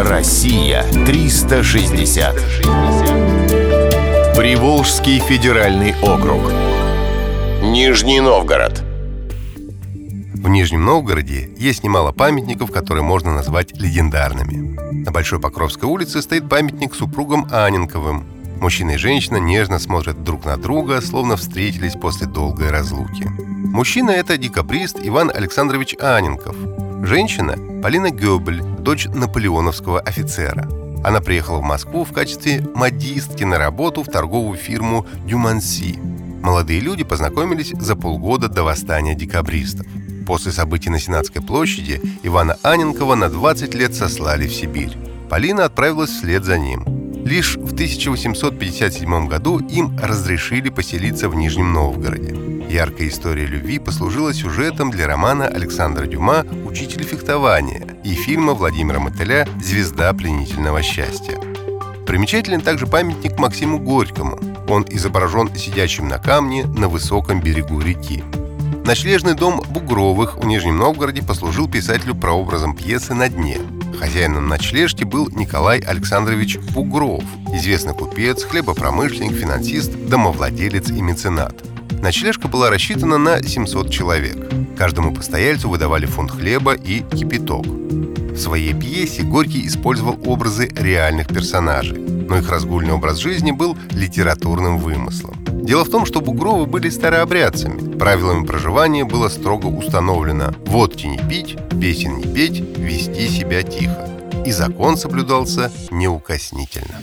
Россия 360. Приволжский федеральный округ. Нижний Новгород. В Нижнем Новгороде есть немало памятников, которые можно назвать легендарными. На Большой Покровской улице стоит памятник супругам Аненковым. Мужчина и женщина нежно смотрят друг на друга, словно встретились после долгой разлуки. Мужчина – это декабрист Иван Александрович Аненков. Женщина – Полина Гёбель, дочь наполеоновского офицера. Она приехала в Москву в качестве модистки на работу в торговую фирму «Дюманси». Молодые люди познакомились за полгода до восстания декабристов. После событий на Сенатской площади Ивана Аненкова на 20 лет сослали в Сибирь. Полина отправилась вслед за ним. Лишь в 1857 году им разрешили поселиться в Нижнем Новгороде. Яркая история любви послужила сюжетом для романа Александра Дюма «Учитель фехтования» и фильма Владимира Мотыля «Звезда пленительного счастья». Примечателен также памятник Максиму Горькому. Он изображен сидящим на камне на высоком берегу реки. Ночлежный дом Бугровых в Нижнем Новгороде послужил писателю прообразом пьесы «На дне». Хозяином ночлежки был Николай Александрович Бугров, известный купец, хлебопромышленник, финансист, домовладелец и меценат. Ночлежка была рассчитана на 700 человек. Каждому постояльцу выдавали фунт хлеба и кипяток. В своей пьесе Горький использовал образы реальных персонажей, но их разгульный образ жизни был литературным вымыслом. Дело в том, что Бугровы были старообрядцами. Правилами проживания было строго установлено водки не пить, песен не петь, вести себя тихо. И закон соблюдался неукоснительно.